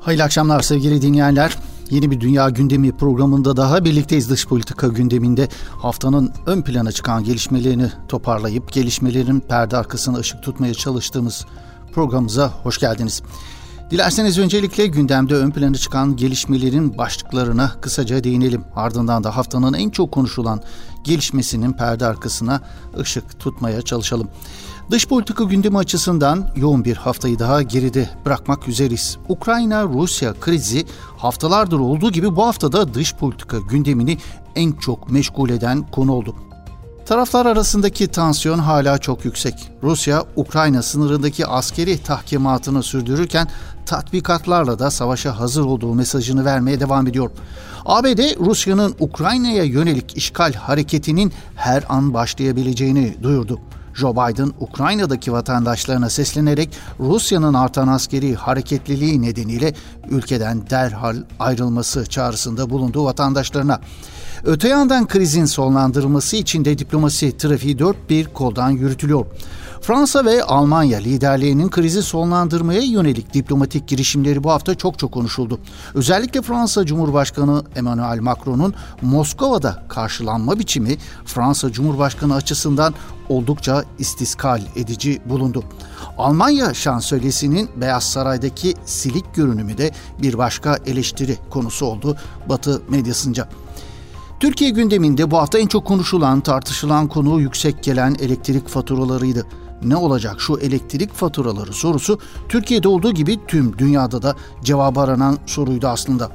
Hayırlı akşamlar sevgili dinleyenler. Yeni bir Dünya Gündemi programında daha birlikteyiz dış politika gündeminde. Haftanın ön plana çıkan gelişmelerini toparlayıp gelişmelerin perde arkasına ışık tutmaya çalıştığımız programımıza hoş geldiniz. Dilerseniz öncelikle gündemde ön plana çıkan gelişmelerin başlıklarına kısaca değinelim. Ardından da haftanın en çok konuşulan gelişmesinin perde arkasına ışık tutmaya çalışalım. Dış politika gündemi açısından yoğun bir haftayı daha geride bırakmak üzereyiz. Ukrayna-Rusya krizi haftalardır olduğu gibi bu haftada dış politika gündemini en çok meşgul eden konu oldu. Taraflar arasındaki tansiyon hala çok yüksek. Rusya, Ukrayna sınırındaki askeri tahkimatını sürdürürken tatbikatlarla da savaşa hazır olduğu mesajını vermeye devam ediyor. ABD, Rusya'nın Ukrayna'ya yönelik işgal hareketinin her an başlayabileceğini duyurdu. Joe Biden Ukrayna'daki vatandaşlarına seslenerek Rusya'nın artan askeri hareketliliği nedeniyle ülkeden derhal ayrılması çağrısında bulunduğu vatandaşlarına. Öte yandan krizin sonlandırılması için de diplomasi trafiği dört bir koldan yürütülüyor. Fransa ve Almanya liderliğinin krizi sonlandırmaya yönelik diplomatik girişimleri bu hafta çok çok konuşuldu. Özellikle Fransa Cumhurbaşkanı Emmanuel Macron'un Moskova'da karşılanma biçimi Fransa Cumhurbaşkanı açısından oldukça istiskal edici bulundu. Almanya şansölyesinin Beyaz Saray'daki silik görünümü de bir başka eleştiri konusu oldu Batı medyasınca. Türkiye gündeminde bu hafta en çok konuşulan, tartışılan konu yüksek gelen elektrik faturalarıydı. Ne olacak şu elektrik faturaları sorusu Türkiye'de olduğu gibi tüm dünyada da cevabı aranan soruydu aslında.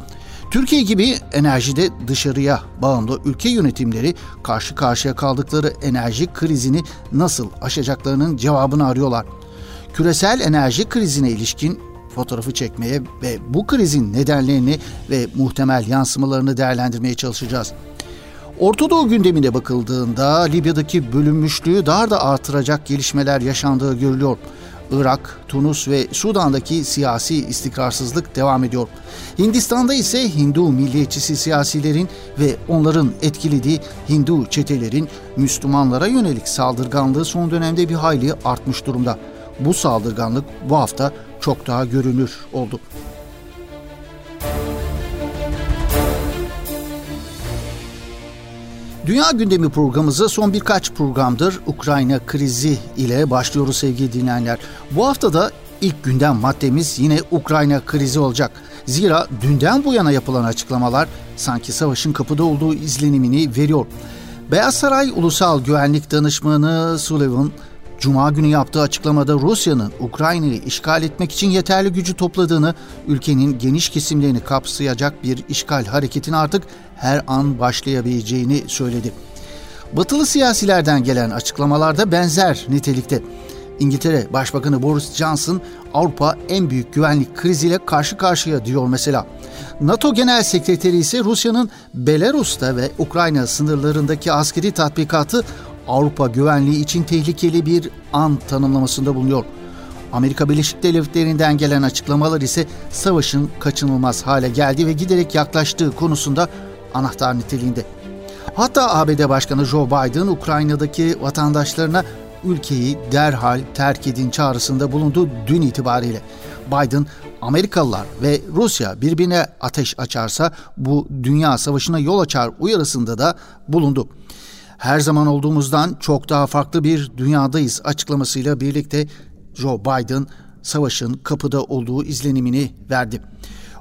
Türkiye gibi enerjide dışarıya bağımlı ülke yönetimleri karşı karşıya kaldıkları enerji krizini nasıl aşacaklarının cevabını arıyorlar. Küresel enerji krizine ilişkin fotoğrafı çekmeye ve bu krizin nedenlerini ve muhtemel yansımalarını değerlendirmeye çalışacağız. Orta Doğu gündemine bakıldığında Libya'daki bölünmüşlüğü daha da artıracak gelişmeler yaşandığı görülüyor. Irak, Tunus ve Sudan'daki siyasi istikrarsızlık devam ediyor. Hindistan'da ise Hindu milliyetçisi siyasilerin ve onların etkilediği Hindu çetelerin Müslümanlara yönelik saldırganlığı son dönemde bir hayli artmış durumda. Bu saldırganlık bu hafta çok daha görünür oldu. Dünya Gündemi programımıza son birkaç programdır Ukrayna krizi ile başlıyoruz sevgili dinleyenler. Bu hafta da ilk gündem maddemiz yine Ukrayna krizi olacak. Zira dünden bu yana yapılan açıklamalar sanki savaşın kapıda olduğu izlenimini veriyor. Beyaz Saray Ulusal Güvenlik Danışmanı Sullivan Cuma günü yaptığı açıklamada Rusya'nın Ukrayna'yı işgal etmek için yeterli gücü topladığını, ülkenin geniş kesimlerini kapsayacak bir işgal hareketin artık her an başlayabileceğini söyledi. Batılı siyasilerden gelen açıklamalarda benzer nitelikte. İngiltere Başbakanı Boris Johnson Avrupa en büyük güvenlik kriziyle karşı karşıya diyor mesela. NATO Genel Sekreteri ise Rusya'nın Belarus'ta ve Ukrayna sınırlarındaki askeri tatbikatı Avrupa güvenliği için tehlikeli bir an tanımlamasında bulunuyor. Amerika Birleşik Devletleri'nden gelen açıklamalar ise savaşın kaçınılmaz hale geldi ve giderek yaklaştığı konusunda anahtar niteliğinde. Hatta ABD Başkanı Joe Biden Ukrayna'daki vatandaşlarına ülkeyi derhal terk edin çağrısında bulundu dün itibariyle. Biden Amerikalılar ve Rusya birbirine ateş açarsa bu dünya savaşına yol açar uyarısında da bulundu her zaman olduğumuzdan çok daha farklı bir dünyadayız açıklamasıyla birlikte Joe Biden savaşın kapıda olduğu izlenimini verdi.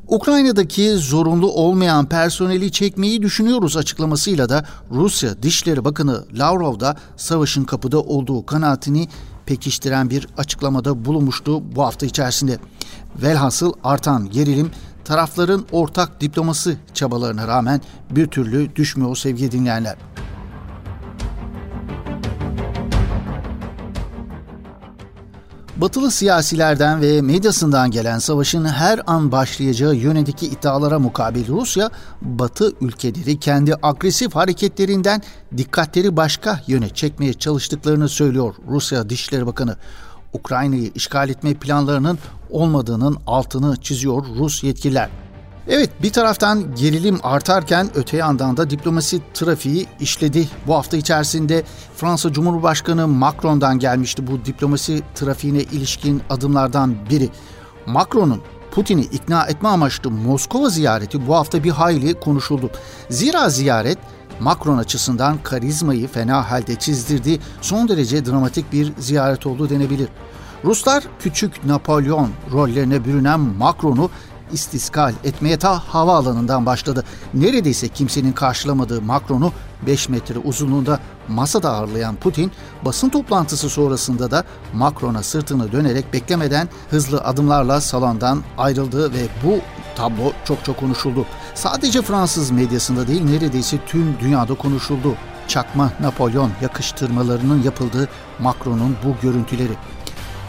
Ukrayna'daki zorunlu olmayan personeli çekmeyi düşünüyoruz açıklamasıyla da Rusya Dışişleri Bakanı Lavrov da savaşın kapıda olduğu kanaatini pekiştiren bir açıklamada bulunmuştu bu hafta içerisinde. Velhasıl artan gerilim tarafların ortak diploması çabalarına rağmen bir türlü düşmüyor sevgili dinleyenler. Batılı siyasilerden ve medyasından gelen savaşın her an başlayacağı yönündeki iddialara mukabil Rusya, Batı ülkeleri kendi agresif hareketlerinden dikkatleri başka yöne çekmeye çalıştıklarını söylüyor Rusya Dışişleri Bakanı. Ukrayna'yı işgal etme planlarının olmadığının altını çiziyor Rus yetkililer. Evet bir taraftan gerilim artarken öte yandan da diplomasi trafiği işledi. Bu hafta içerisinde Fransa Cumhurbaşkanı Macron'dan gelmişti bu diplomasi trafiğine ilişkin adımlardan biri. Macron'un Putin'i ikna etme amaçlı Moskova ziyareti bu hafta bir hayli konuşuldu. Zira ziyaret Macron açısından karizmayı fena halde çizdirdiği son derece dramatik bir ziyaret oldu denebilir. Ruslar küçük Napolyon rollerine bürünen Macron'u istiskal etmeye ta havaalanından başladı. Neredeyse kimsenin karşılamadığı Macron'u 5 metre uzunluğunda masada ağırlayan Putin basın toplantısı sonrasında da Macron'a sırtını dönerek beklemeden hızlı adımlarla salondan ayrıldı ve bu tablo çok çok konuşuldu. Sadece Fransız medyasında değil neredeyse tüm dünyada konuşuldu. Çakma Napolyon yakıştırmalarının yapıldığı Macron'un bu görüntüleri.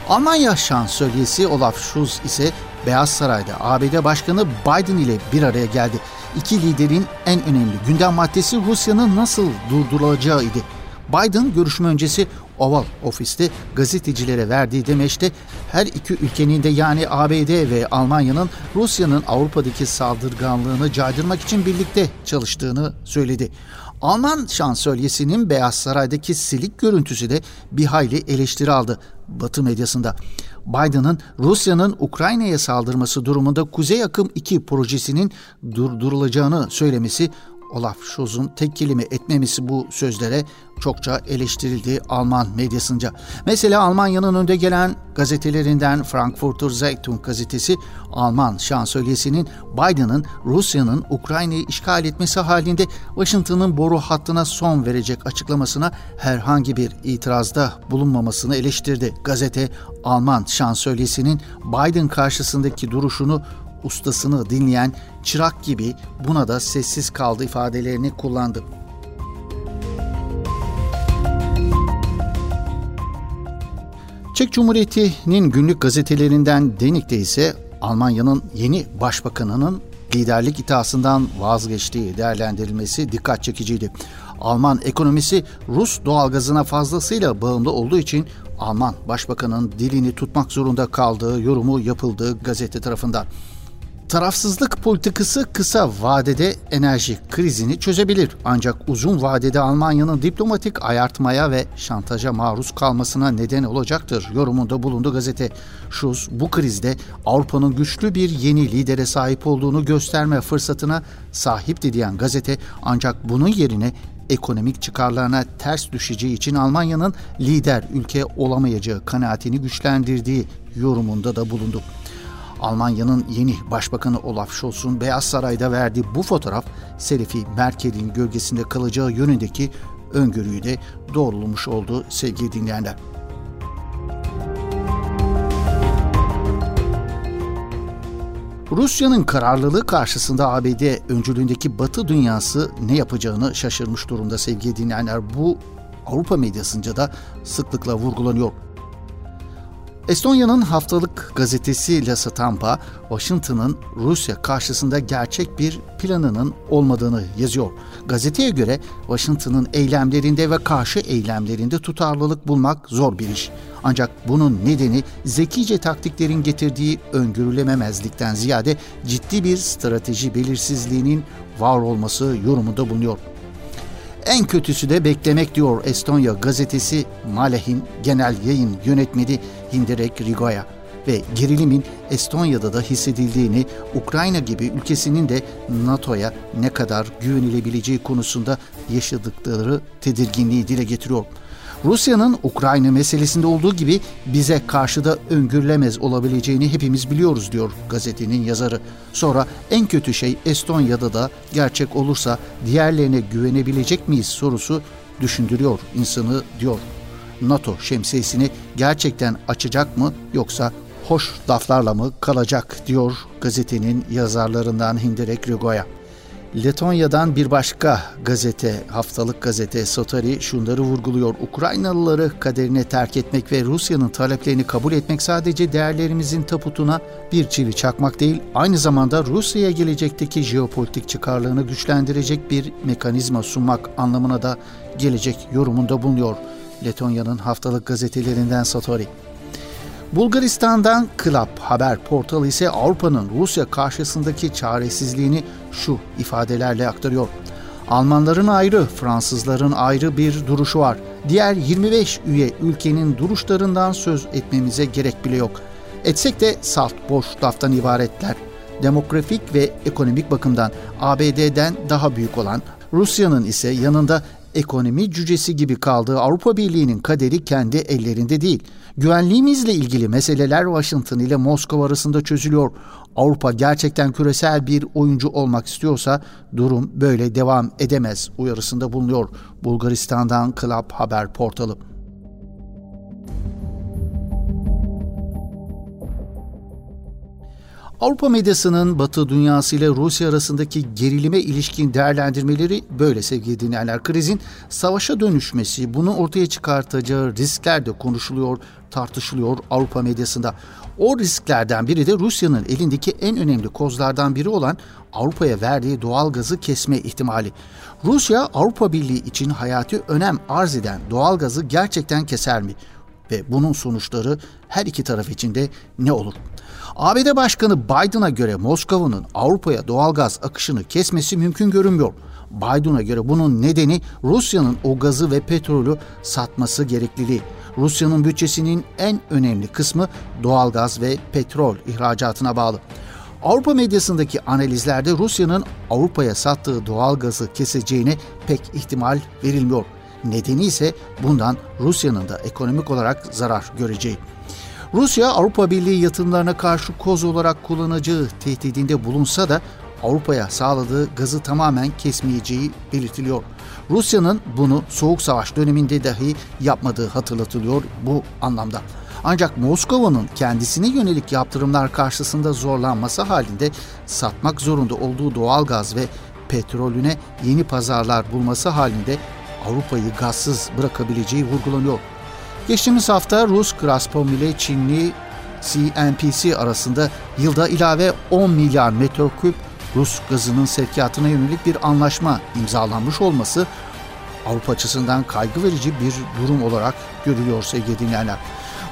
Almanya şansölyesi Olaf Scholz ise Beyaz Saray'da ABD Başkanı Biden ile bir araya geldi. İki liderin en önemli gündem maddesi Rusya'nın nasıl durdurulacağıydı. Biden görüşme öncesi Oval Ofis'te gazetecilere verdiği demeçte her iki ülkenin de yani ABD ve Almanya'nın Rusya'nın Avrupa'daki saldırganlığını caydırmak için birlikte çalıştığını söyledi. Alman şansölyesinin Beyaz Saray'daki silik görüntüsü de bir hayli eleştiri aldı Batı medyasında. Biden'ın Rusya'nın Ukrayna'ya saldırması durumunda Kuzey Akım 2 projesinin durdurulacağını söylemesi Olaf Scholz'un tek kelime etmemesi bu sözlere çokça eleştirildi Alman medyasınca. Mesela Almanya'nın önde gelen gazetelerinden Frankfurter Zeitung gazetesi Alman şansölyesinin Biden'ın Rusya'nın Ukrayna'yı işgal etmesi halinde Washington'ın boru hattına son verecek açıklamasına herhangi bir itirazda bulunmamasını eleştirdi. Gazete Alman şansölyesinin Biden karşısındaki duruşunu ustasını dinleyen çırak gibi buna da sessiz kaldı ifadelerini kullandı. Çek Cumhuriyeti'nin günlük gazetelerinden Denik'te ise Almanya'nın yeni başbakanının liderlik iddiasından vazgeçtiği değerlendirilmesi dikkat çekiciydi. Alman ekonomisi Rus doğalgazına fazlasıyla bağımlı olduğu için Alman başbakanın dilini tutmak zorunda kaldığı yorumu yapıldığı gazete tarafından. Tarafsızlık politikası kısa vadede enerji krizini çözebilir. Ancak uzun vadede Almanya'nın diplomatik ayartmaya ve şantaja maruz kalmasına neden olacaktır yorumunda bulundu gazete. Schulz bu krizde Avrupa'nın güçlü bir yeni lidere sahip olduğunu gösterme fırsatına sahipti diyen gazete ancak bunun yerine ekonomik çıkarlarına ters düşeceği için Almanya'nın lider ülke olamayacağı kanaatini güçlendirdiği yorumunda da bulundu. Almanya'nın yeni başbakanı Olaf Scholz'un Beyaz Saray'da verdiği bu fotoğraf Selifi Merkel'in gölgesinde kalacağı yönündeki öngörüyü de doğrulamış oldu sevgili dinleyenler. Rusya'nın kararlılığı karşısında ABD öncülüğündeki Batı dünyası ne yapacağını şaşırmış durumda sevgili dinleyenler. Bu Avrupa medyasınca da sıklıkla vurgulanıyor. Estonya'nın haftalık gazetesi La Stampa, Washington'ın Rusya karşısında gerçek bir planının olmadığını yazıyor. Gazeteye göre Washington'ın eylemlerinde ve karşı eylemlerinde tutarlılık bulmak zor bir iş. Ancak bunun nedeni zekice taktiklerin getirdiği öngörülememezlikten ziyade ciddi bir strateji belirsizliğinin var olması yorumunda bulunuyor. En kötüsü de beklemek diyor Estonya gazetesi Maleh'in genel yayın yönetmeni Hinderek Rigoya ve gerilimin Estonya'da da hissedildiğini, Ukrayna gibi ülkesinin de NATO'ya ne kadar güvenilebileceği konusunda yaşadıkları tedirginliği dile getiriyor. Rusya'nın Ukrayna meselesinde olduğu gibi bize karşı da öngörülemez olabileceğini hepimiz biliyoruz diyor gazetenin yazarı. Sonra en kötü şey Estonya'da da gerçek olursa diğerlerine güvenebilecek miyiz sorusu düşündürüyor insanı diyor. NATO şemsiyesini gerçekten açacak mı yoksa hoş laflarla mı kalacak diyor gazetenin yazarlarından Hinderek Rigoya. Letonya'dan bir başka gazete, haftalık gazete Sotari şunları vurguluyor. Ukraynalıları kaderine terk etmek ve Rusya'nın taleplerini kabul etmek sadece değerlerimizin taputuna bir çivi çakmak değil, aynı zamanda Rusya'ya gelecekteki jeopolitik çıkarlarını güçlendirecek bir mekanizma sunmak anlamına da gelecek yorumunda bulunuyor. Letonya'nın haftalık gazetelerinden Satori. Bulgaristan'dan Klap haber portalı ise Avrupa'nın Rusya karşısındaki çaresizliğini şu ifadelerle aktarıyor. Almanların ayrı, Fransızların ayrı bir duruşu var. Diğer 25 üye ülkenin duruşlarından söz etmemize gerek bile yok. etsek de salt boş laftan ibaretler. Demografik ve ekonomik bakımdan ABD'den daha büyük olan Rusya'nın ise yanında ekonomi cücesi gibi kaldığı Avrupa Birliği'nin kaderi kendi ellerinde değil. Güvenliğimizle ilgili meseleler Washington ile Moskova arasında çözülüyor. Avrupa gerçekten küresel bir oyuncu olmak istiyorsa durum böyle devam edemez uyarısında bulunuyor Bulgaristan'dan Club Haber portalı. Avrupa medyasının Batı dünyası ile Rusya arasındaki gerilime ilişkin değerlendirmeleri böyle sevgili dinleyenler. Krizin savaşa dönüşmesi, bunu ortaya çıkartacağı riskler de konuşuluyor, tartışılıyor Avrupa medyasında. O risklerden biri de Rusya'nın elindeki en önemli kozlardan biri olan Avrupa'ya verdiği doğal gazı kesme ihtimali. Rusya Avrupa Birliği için hayati önem arz eden doğal gazı gerçekten keser mi? Ve bunun sonuçları her iki taraf için de ne olur? ABD Başkanı Biden'a göre Moskova'nın Avrupa'ya doğal gaz akışını kesmesi mümkün görünmüyor. Biden'a göre bunun nedeni Rusya'nın o gazı ve petrolü satması gerekliliği. Rusya'nın bütçesinin en önemli kısmı doğal gaz ve petrol ihracatına bağlı. Avrupa medyasındaki analizlerde Rusya'nın Avrupa'ya sattığı doğal gazı keseceğine pek ihtimal verilmiyor. Nedeni ise bundan Rusya'nın da ekonomik olarak zarar göreceği. Rusya Avrupa Birliği yatırımlarına karşı koz olarak kullanacağı tehdidinde bulunsa da Avrupa'ya sağladığı gazı tamamen kesmeyeceği belirtiliyor. Rusya'nın bunu Soğuk Savaş döneminde dahi yapmadığı hatırlatılıyor bu anlamda. Ancak Moskova'nın kendisine yönelik yaptırımlar karşısında zorlanması halinde satmak zorunda olduğu doğal gaz ve petrolüne yeni pazarlar bulması halinde Avrupa'yı gazsız bırakabileceği vurgulanıyor. Geçtiğimiz hafta Rus Gazprom ile Çinli CNPC arasında yılda ilave 10 milyar metreküp Rus gazının sevkiyatına yönelik bir anlaşma imzalanmış olması Avrupa açısından kaygı verici bir durum olarak görülüyor sevgili dinleyenler.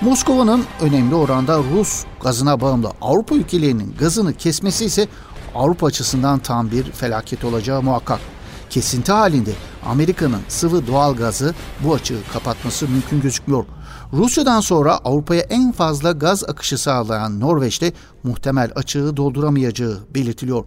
Moskova'nın önemli oranda Rus gazına bağımlı Avrupa ülkelerinin gazını kesmesi ise Avrupa açısından tam bir felaket olacağı muhakkak. Kesinti halinde Amerika'nın sıvı doğal gazı bu açığı kapatması mümkün gözükmüyor. Rusya'dan sonra Avrupa'ya en fazla gaz akışı sağlayan Norveç'te muhtemel açığı dolduramayacağı belirtiliyor.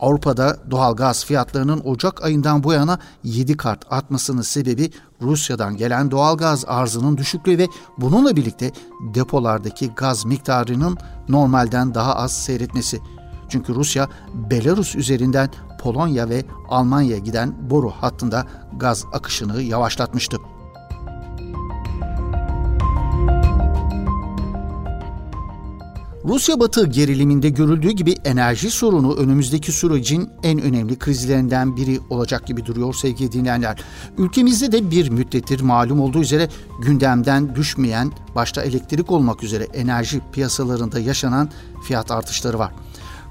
Avrupa'da doğal gaz fiyatlarının Ocak ayından bu yana 7 kat artmasının sebebi Rusya'dan gelen doğal gaz arzının düşüklüğü ve bununla birlikte depolardaki gaz miktarının normalden daha az seyretmesi. Çünkü Rusya Belarus üzerinden Polonya ve Almanya'ya giden boru hattında gaz akışını yavaşlatmıştı. Rusya-Batı geriliminde görüldüğü gibi enerji sorunu önümüzdeki sürecin en önemli krizlerinden biri olacak gibi duruyor sevgili dinleyenler. Ülkemizde de bir müddettir malum olduğu üzere gündemden düşmeyen başta elektrik olmak üzere enerji piyasalarında yaşanan fiyat artışları var.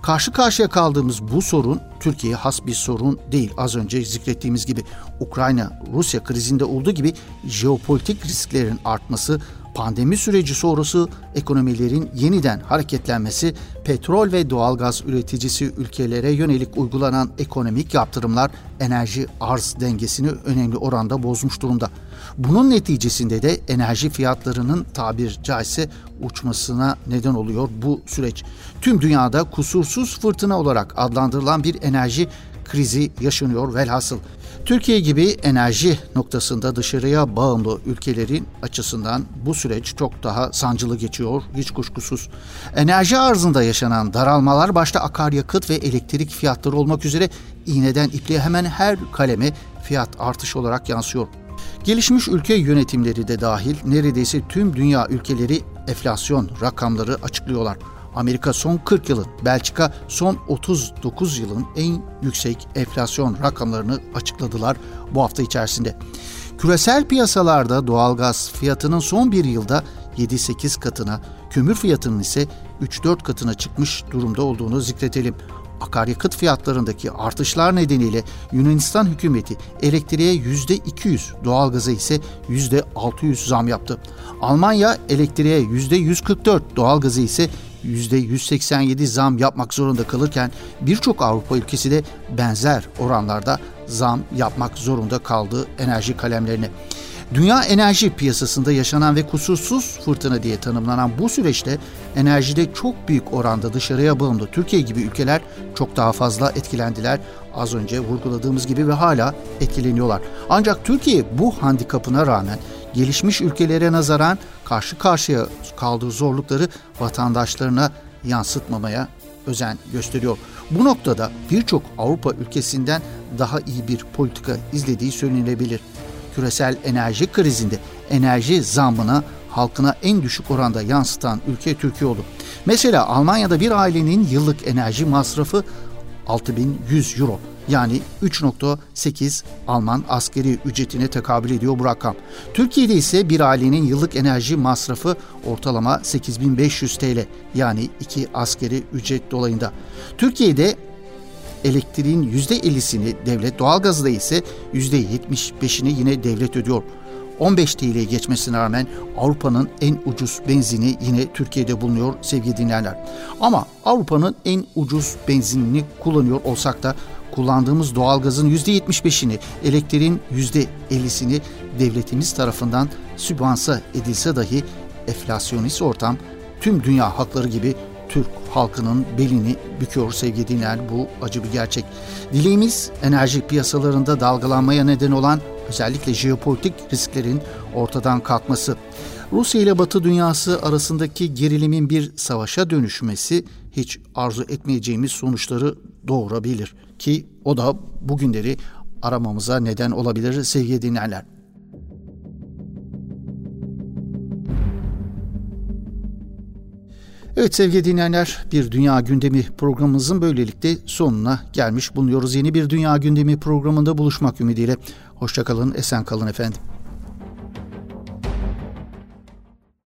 Karşı karşıya kaldığımız bu sorun Türkiye'ye has bir sorun değil. Az önce zikrettiğimiz gibi Ukrayna-Rusya krizinde olduğu gibi jeopolitik risklerin artması, pandemi süreci sonrası ekonomilerin yeniden hareketlenmesi, petrol ve doğalgaz üreticisi ülkelere yönelik uygulanan ekonomik yaptırımlar enerji arz dengesini önemli oranda bozmuş durumda. Bunun neticesinde de enerji fiyatlarının tabir caizse uçmasına neden oluyor bu süreç. Tüm dünyada kusursuz fırtına olarak adlandırılan bir enerji krizi yaşanıyor velhasıl. Türkiye gibi enerji noktasında dışarıya bağımlı ülkelerin açısından bu süreç çok daha sancılı geçiyor hiç kuşkusuz. Enerji arzında yaşanan daralmalar başta akaryakıt ve elektrik fiyatları olmak üzere iğneden ipliğe hemen her kaleme fiyat artış olarak yansıyor. Gelişmiş ülke yönetimleri de dahil neredeyse tüm dünya ülkeleri enflasyon rakamları açıklıyorlar. Amerika son 40 yılın, Belçika son 39 yılın en yüksek enflasyon rakamlarını açıkladılar bu hafta içerisinde. Küresel piyasalarda doğalgaz fiyatının son bir yılda 7-8 katına, kömür fiyatının ise 3-4 katına çıkmış durumda olduğunu zikretelim. Akaryakıt fiyatlarındaki artışlar nedeniyle Yunanistan hükümeti elektriğe %200, doğalgaza ise %600 zam yaptı. Almanya elektriğe %144, doğalgaza ise %187 zam yapmak zorunda kalırken birçok Avrupa ülkesi de benzer oranlarda zam yapmak zorunda kaldı enerji kalemlerine. Dünya enerji piyasasında yaşanan ve kusursuz fırtına diye tanımlanan bu süreçte enerjide çok büyük oranda dışarıya bağımlı Türkiye gibi ülkeler çok daha fazla etkilendiler. Az önce vurguladığımız gibi ve hala etkileniyorlar. Ancak Türkiye bu handikapına rağmen gelişmiş ülkelere nazaran karşı karşıya kaldığı zorlukları vatandaşlarına yansıtmamaya özen gösteriyor. Bu noktada birçok Avrupa ülkesinden daha iyi bir politika izlediği söylenebilir. Küresel enerji krizinde enerji zammına halkına en düşük oranda yansıtan ülke Türkiye oldu. Mesela Almanya'da bir ailenin yıllık enerji masrafı 6100 euro yani 3.8 Alman askeri ücretine tekabül ediyor bu rakam. Türkiye'de ise bir ailenin yıllık enerji masrafı ortalama 8500 TL yani 2 askeri ücret dolayında. Türkiye'de elektriğin %50'sini devlet, doğalgazda ise %75'ini yine devlet ödüyor. 15 TL'ye geçmesine rağmen Avrupa'nın en ucuz benzini yine Türkiye'de bulunuyor sevgili dinleyenler. Ama Avrupa'nın en ucuz benzinini kullanıyor olsak da kullandığımız doğalgazın %75'ini, elektriğin %50'sini devletimiz tarafından sübvansa edilse dahi enflasyonist ortam tüm dünya hakları gibi Türk halkının belini büküyor sevgili dinleyen bu acı bir gerçek. Dileğimiz enerji piyasalarında dalgalanmaya neden olan özellikle jeopolitik risklerin ortadan kalkması. Rusya ile Batı dünyası arasındaki gerilimin bir savaşa dönüşmesi hiç arzu etmeyeceğimiz sonuçları doğurabilir ki o da bugünleri aramamıza neden olabilir sevgili dinleyenler. Evet sevgili dinleyenler bir Dünya Gündemi programımızın böylelikle sonuna gelmiş bulunuyoruz. Yeni bir Dünya Gündemi programında buluşmak ümidiyle. Hoşçakalın, esen kalın efendim.